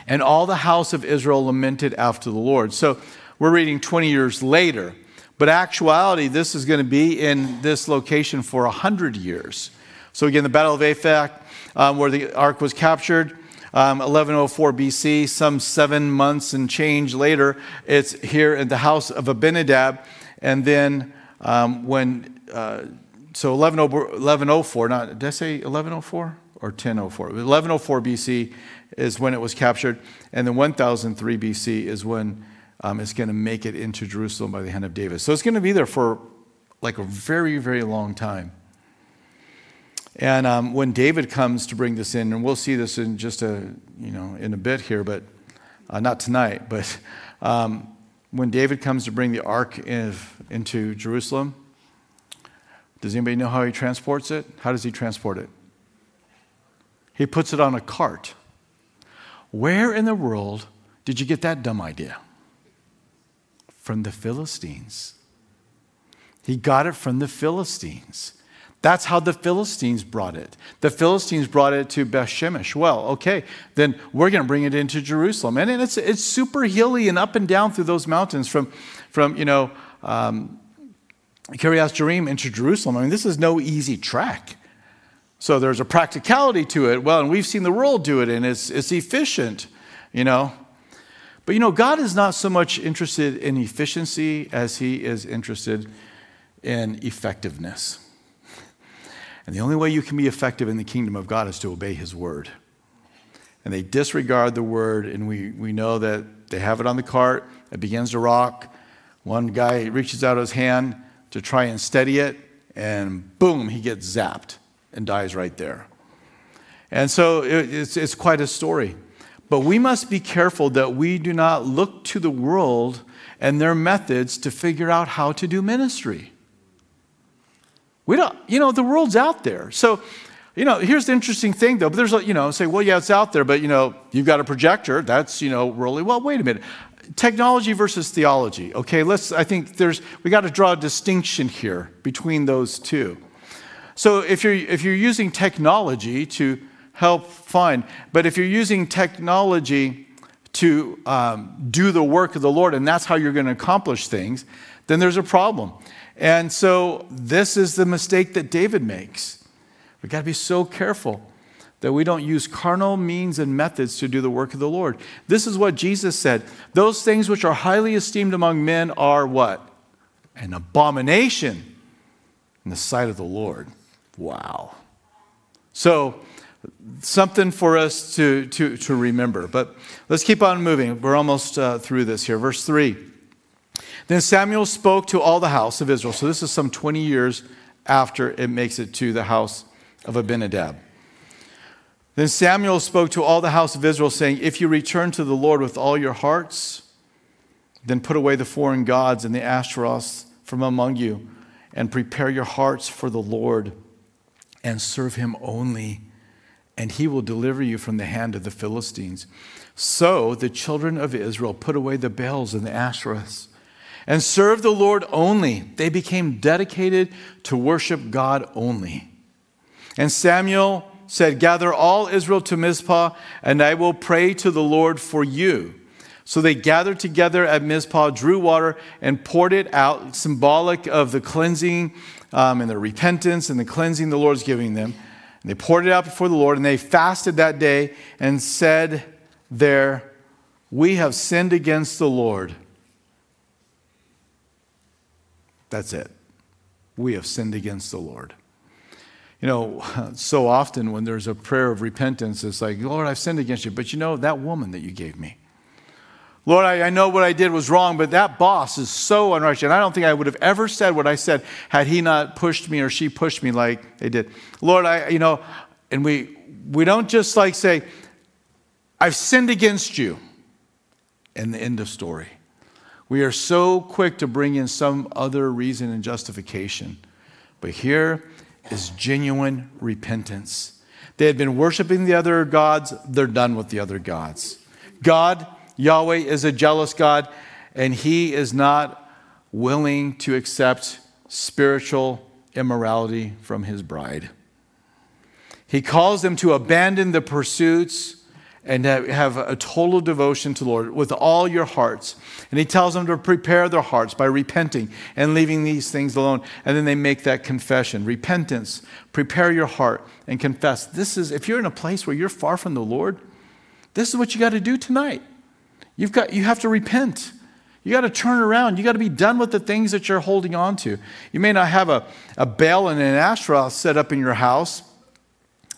and all the house of Israel lamented after the Lord. So we're reading 20 years later. But actuality, this is going to be in this location for 100 years. So again, the Battle of Aphek, um, where the ark was captured, um, 1104 BC, some seven months and change later, it's here in the house of Abinadab. And then um, when, uh, so 1104, not, did I say 1104 or 1004? 1104 BC is when it was captured. And then 1003 BC is when um, it's going to make it into Jerusalem by the hand of David. So it's going to be there for like a very, very long time. And um, when David comes to bring this in, and we'll see this in just a, you know, in a bit here, but uh, not tonight, but um, when David comes to bring the ark in, into Jerusalem, does anybody know how he transports it? How does he transport it? He puts it on a cart. Where in the world did you get that dumb idea? From the Philistines. He got it from the Philistines. That's how the Philistines brought it. The Philistines brought it to Beth Shemesh. Well, okay, then we're going to bring it into Jerusalem. And it's, it's super hilly and up and down through those mountains from, from you know, um, Kiriath Jearim into Jerusalem. I mean, this is no easy track. So there's a practicality to it. Well, and we've seen the world do it, and it's, it's efficient, you know. But you know, God is not so much interested in efficiency as He is interested in effectiveness. And the only way you can be effective in the kingdom of God is to obey his word. And they disregard the word, and we, we know that they have it on the cart, it begins to rock. One guy reaches out his hand to try and steady it, and boom, he gets zapped and dies right there. And so it, it's, it's quite a story. But we must be careful that we do not look to the world and their methods to figure out how to do ministry. We don't, you know, the world's out there. So, you know, here's the interesting thing though. But there's, you know, say, well, yeah, it's out there, but you know, you've got a projector. That's, you know, really well. Wait a minute. Technology versus theology. Okay, let's. I think there's we got to draw a distinction here between those two. So if you're if you're using technology to help find, but if you're using technology to um, do the work of the Lord, and that's how you're going to accomplish things, then there's a problem. And so this is the mistake that David makes. We've got to be so careful that we don't use carnal means and methods to do the work of the Lord. This is what Jesus said. Those things which are highly esteemed among men are what? An abomination in the sight of the Lord. Wow. So, something for us to, to, to remember. But let's keep on moving. We're almost uh, through this here. Verse 3. Then Samuel spoke to all the house of Israel. So this is some 20 years after it makes it to the house of Abinadab. Then Samuel spoke to all the house of Israel, saying, If you return to the Lord with all your hearts, then put away the foreign gods and the Ashtaroths from among you, and prepare your hearts for the Lord, and serve him only, and he will deliver you from the hand of the Philistines. So the children of Israel put away the Baals and the Ashtaroths and served the Lord only. They became dedicated to worship God only. And Samuel said, Gather all Israel to Mizpah, and I will pray to the Lord for you. So they gathered together at Mizpah, drew water, and poured it out, symbolic of the cleansing um, and the repentance and the cleansing the Lord's giving them. And they poured it out before the Lord, and they fasted that day and said there, We have sinned against the Lord. That's it. We have sinned against the Lord. You know, so often when there's a prayer of repentance, it's like, Lord, I've sinned against you. But you know, that woman that you gave me. Lord, I, I, know what I did was wrong, but that boss is so unrighteous. And I don't think I would have ever said what I said had he not pushed me or she pushed me like they did. Lord, I, you know, and we, we don't just like say, I've sinned against you, and the end of story. We are so quick to bring in some other reason and justification. But here is genuine repentance. They had been worshiping the other gods, they're done with the other gods. God, Yahweh, is a jealous God, and He is not willing to accept spiritual immorality from His bride. He calls them to abandon the pursuits and have a total devotion to the Lord with all your hearts. And he tells them to prepare their hearts by repenting and leaving these things alone. And then they make that confession repentance, prepare your heart and confess. This is, if you're in a place where you're far from the Lord, this is what you got to do tonight. You've got, you have to repent. You got to turn around. You got to be done with the things that you're holding on to. You may not have a, a Baal and an Asherah set up in your house.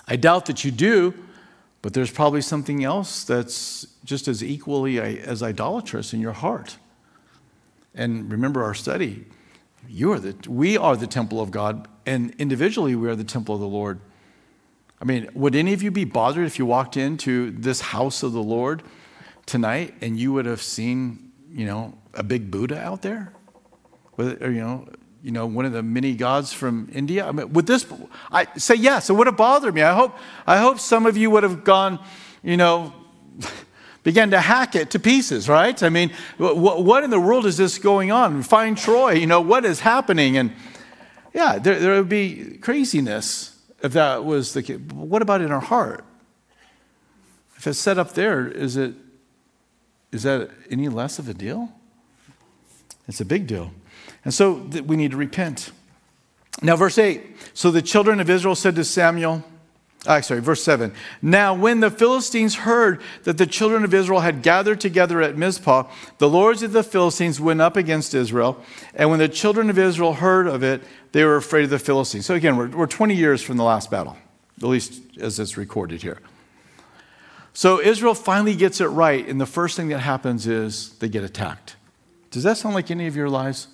I doubt that you do. But there's probably something else that's just as equally as idolatrous in your heart. And remember our study. You are the, we are the temple of God, and individually we are the temple of the Lord. I mean, would any of you be bothered if you walked into this house of the Lord tonight and you would have seen, you know, a big Buddha out there? Or, you know, you know, one of the many gods from India? I mean, would this, I say yes, it would have bothered me. I hope, I hope some of you would have gone, you know, began to hack it to pieces, right? I mean, what, what in the world is this going on? Find Troy, you know, what is happening? And yeah, there, there would be craziness if that was the case. What about in our heart? If it's set up there, is it, is that any less of a deal? It's a big deal. And so we need to repent. Now, verse 8 So the children of Israel said to Samuel, uh, sorry, verse 7. Now, when the Philistines heard that the children of Israel had gathered together at Mizpah, the lords of the Philistines went up against Israel. And when the children of Israel heard of it, they were afraid of the Philistines. So, again, we're, we're 20 years from the last battle, at least as it's recorded here. So, Israel finally gets it right, and the first thing that happens is they get attacked. Does that sound like any of your lives?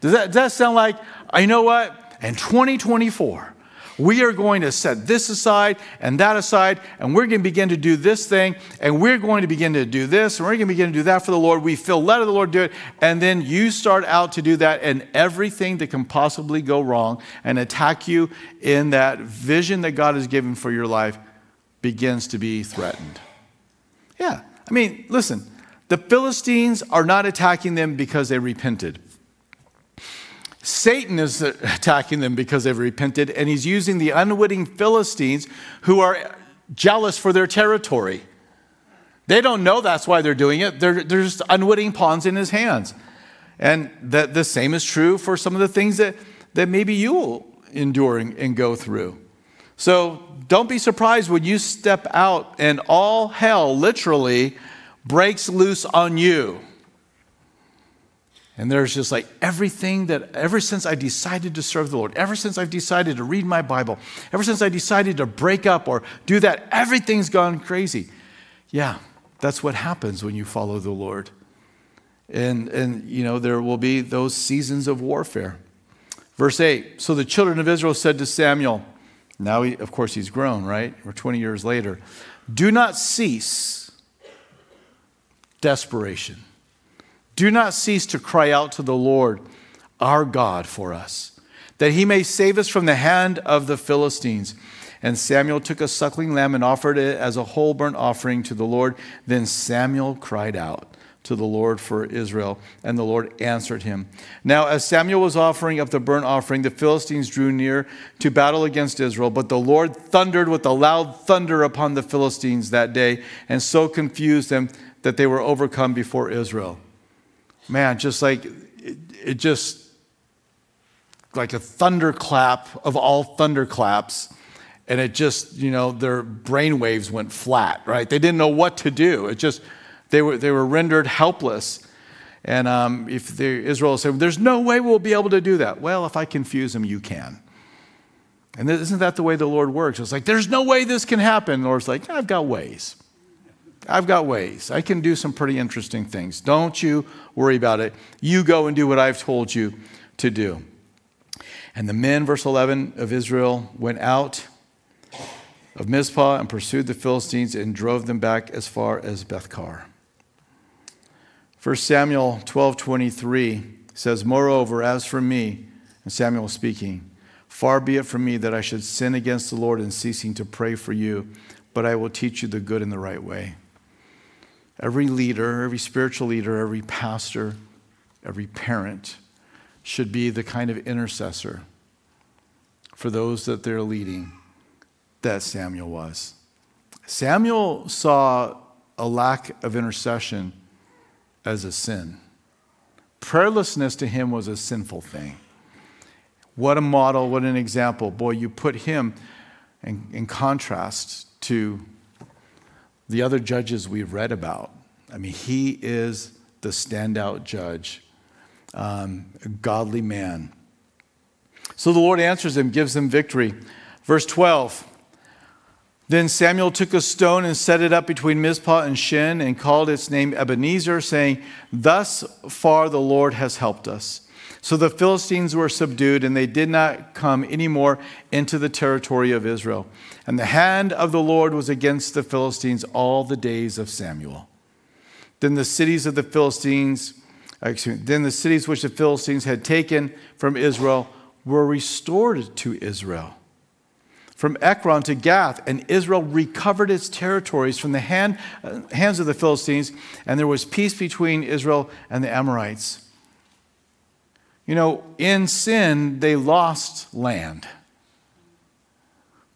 Does that, does that sound like, you know what? In 2024, we are going to set this aside and that aside, and we're going to begin to do this thing, and we're going to begin to do this, and we're going to begin to do that for the Lord. We feel led of the Lord do it, and then you start out to do that, and everything that can possibly go wrong and attack you in that vision that God has given for your life begins to be threatened. Yeah, I mean, listen, the Philistines are not attacking them because they repented. Satan is attacking them because they've repented, and he's using the unwitting Philistines who are jealous for their territory. They don't know that's why they're doing it. They're, they're just unwitting pawns in his hands. And that the same is true for some of the things that, that maybe you will endure and, and go through. So don't be surprised when you step out and all hell literally breaks loose on you. And there's just like everything that, ever since I decided to serve the Lord, ever since I've decided to read my Bible, ever since I decided to break up or do that, everything's gone crazy. Yeah, that's what happens when you follow the Lord. And, and you know, there will be those seasons of warfare. Verse 8 So the children of Israel said to Samuel, now, he, of course, he's grown, right? We're 20 years later. Do not cease desperation do not cease to cry out to the Lord our God for us, that he may save us from the hand of the Philistines. And Samuel took a suckling lamb and offered it as a whole burnt offering to the Lord. Then Samuel cried out to the Lord for Israel, and the Lord answered him. Now, as Samuel was offering up the burnt offering, the Philistines drew near to battle against Israel, but the Lord thundered with a loud thunder upon the Philistines that day, and so confused them that they were overcome before Israel man, just like it, it just like a thunderclap of all thunderclaps. And it just, you know, their brain waves went flat, right? They didn't know what to do. It just, they were, they were rendered helpless. And um, if the, Israel said, There's no way we'll be able to do that. Well, if I confuse them, you can. And isn't that the way the Lord works? It's like, There's no way this can happen. The Lord's like, I've got ways. I've got ways. I can do some pretty interesting things. Don't you worry about it. You go and do what I've told you to do. And the men, verse 11, of Israel went out of Mizpah and pursued the Philistines and drove them back as far as Bethkar. 1 Samuel 12:23 says, "Moreover, as for me, and Samuel speaking, far be it from me that I should sin against the Lord in ceasing to pray for you, but I will teach you the good and the right way." Every leader, every spiritual leader, every pastor, every parent should be the kind of intercessor for those that they're leading that Samuel was. Samuel saw a lack of intercession as a sin. Prayerlessness to him was a sinful thing. What a model, what an example. Boy, you put him in, in contrast to the other judges we've read about. I mean, he is the standout judge, um, a godly man. So the Lord answers him, gives him victory. Verse 12 Then Samuel took a stone and set it up between Mizpah and Shin and called its name Ebenezer, saying, Thus far the Lord has helped us. So the Philistines were subdued, and they did not come any more into the territory of Israel. And the hand of the Lord was against the Philistines all the days of Samuel. Then the cities of the Philistines, excuse me, then the cities which the Philistines had taken from Israel were restored to Israel. From Ekron to Gath, and Israel recovered its territories from the hand, uh, hands of the Philistines, and there was peace between Israel and the Amorites. You know, in sin, they lost land.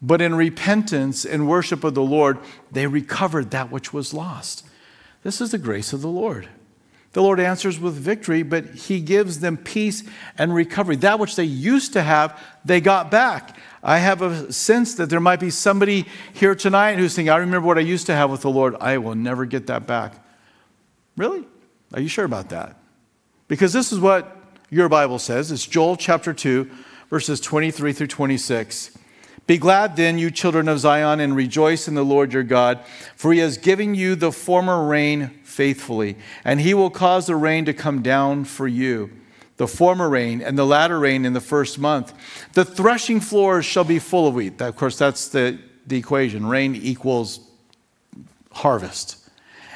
But in repentance and worship of the Lord, they recovered that which was lost. This is the grace of the Lord. The Lord answers with victory, but He gives them peace and recovery. That which they used to have, they got back. I have a sense that there might be somebody here tonight who's thinking, I remember what I used to have with the Lord. I will never get that back. Really? Are you sure about that? Because this is what your Bible says. It's Joel chapter 2, verses 23 through 26. Be glad then, you children of Zion, and rejoice in the Lord your God, for he has given you the former rain faithfully, and he will cause the rain to come down for you, the former rain and the latter rain in the first month. The threshing floors shall be full of wheat. Of course, that's the, the equation rain equals harvest.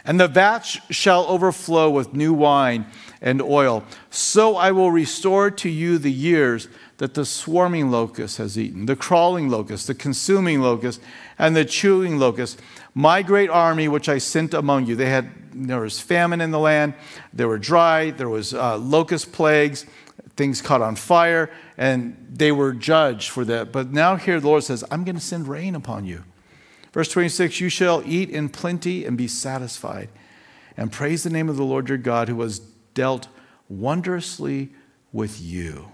And the vats shall overflow with new wine and oil. So I will restore to you the years that the swarming locust has eaten, the crawling locust, the consuming locust, and the chewing locust. My great army, which I sent among you. They had there was famine in the land. They were dry. There was uh, locust plagues. Things caught on fire, and they were judged for that. But now here the Lord says, "I'm going to send rain upon you." Verse 26: You shall eat in plenty and be satisfied, and praise the name of the Lord your God, who has dealt wondrously with you.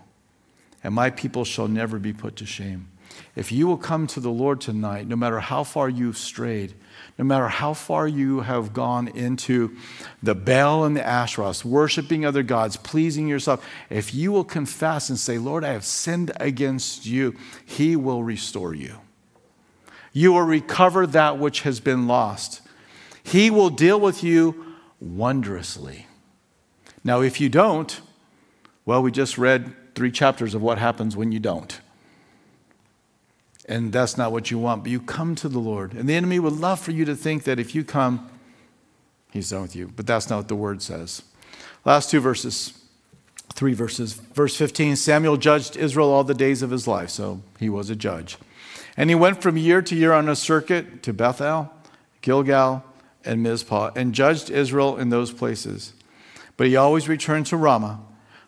And my people shall never be put to shame. If you will come to the Lord tonight, no matter how far you've strayed, no matter how far you have gone into the Baal and the Asherahs, worshiping other gods, pleasing yourself, if you will confess and say, Lord, I have sinned against you, He will restore you. You will recover that which has been lost. He will deal with you wondrously. Now, if you don't, well, we just read three chapters of what happens when you don't. And that's not what you want, but you come to the Lord. And the enemy would love for you to think that if you come, he's done with you. But that's not what the word says. Last two verses, three verses. Verse 15 Samuel judged Israel all the days of his life, so he was a judge. And he went from year to year on a circuit to Bethel, Gilgal, and Mizpah, and judged Israel in those places. But he always returned to Ramah,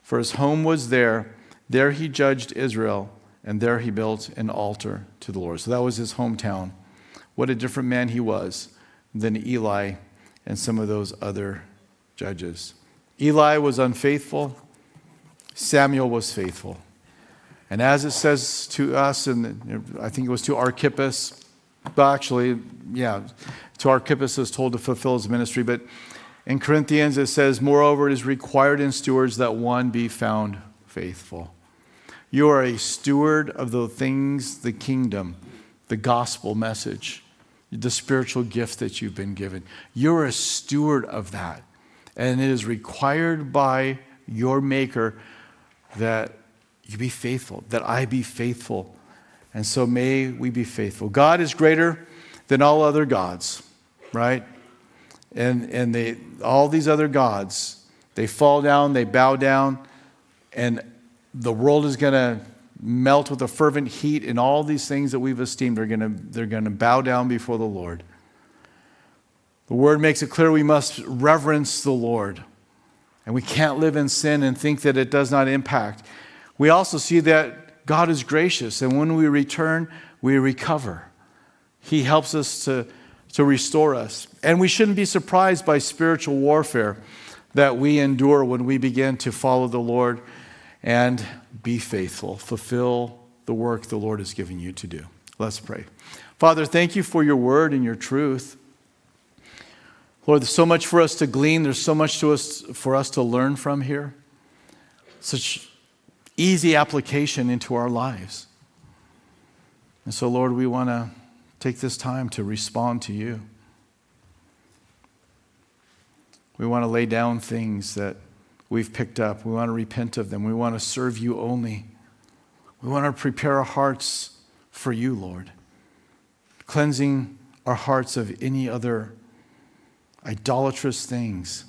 for his home was there. There he judged Israel, and there he built an altar to the Lord. So that was his hometown. What a different man he was than Eli and some of those other judges. Eli was unfaithful, Samuel was faithful. And as it says to us, and I think it was to Archippus, but actually, yeah, to Archippus is told to fulfill his ministry, but in Corinthians, it says, Moreover, it is required in stewards that one be found faithful. You are a steward of the things, the kingdom, the gospel message, the spiritual gift that you've been given. You're a steward of that. And it is required by your Maker that you be faithful, that I be faithful. And so may we be faithful. God is greater than all other gods, right? And, and they, all these other gods, they fall down, they bow down, and the world is going to melt with a fervent heat, and all these things that we've esteemed are going to, they're going to bow down before the Lord. The word makes it clear we must reverence the Lord. And we can't live in sin and think that it does not impact. We also see that God is gracious, and when we return, we recover. He helps us to, to restore us. And we shouldn't be surprised by spiritual warfare that we endure when we begin to follow the Lord and be faithful, fulfill the work the Lord has given you to do. Let's pray. Father, thank you for your word and your truth. Lord, there's so much for us to glean, there's so much to us for us to learn from here. Such easy application into our lives. And so, Lord, we want to take this time to respond to you. We want to lay down things that we've picked up. We want to repent of them. We want to serve you only. We want to prepare our hearts for you, Lord, cleansing our hearts of any other idolatrous things,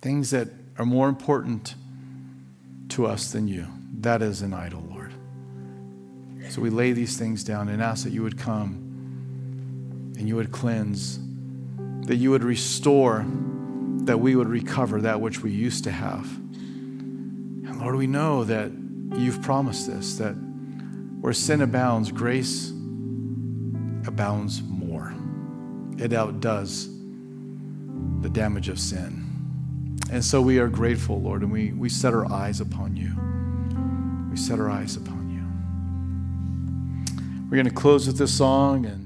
things that are more important to us than you. That is an idol, Lord. So we lay these things down and ask that you would come and you would cleanse, that you would restore, that we would recover that which we used to have. And Lord, we know that you've promised this, that where sin abounds, grace abounds more. It outdoes the damage of sin. And so we are grateful, Lord, and we, we set our eyes upon you. We set our eyes upon you. We're going to close with this song and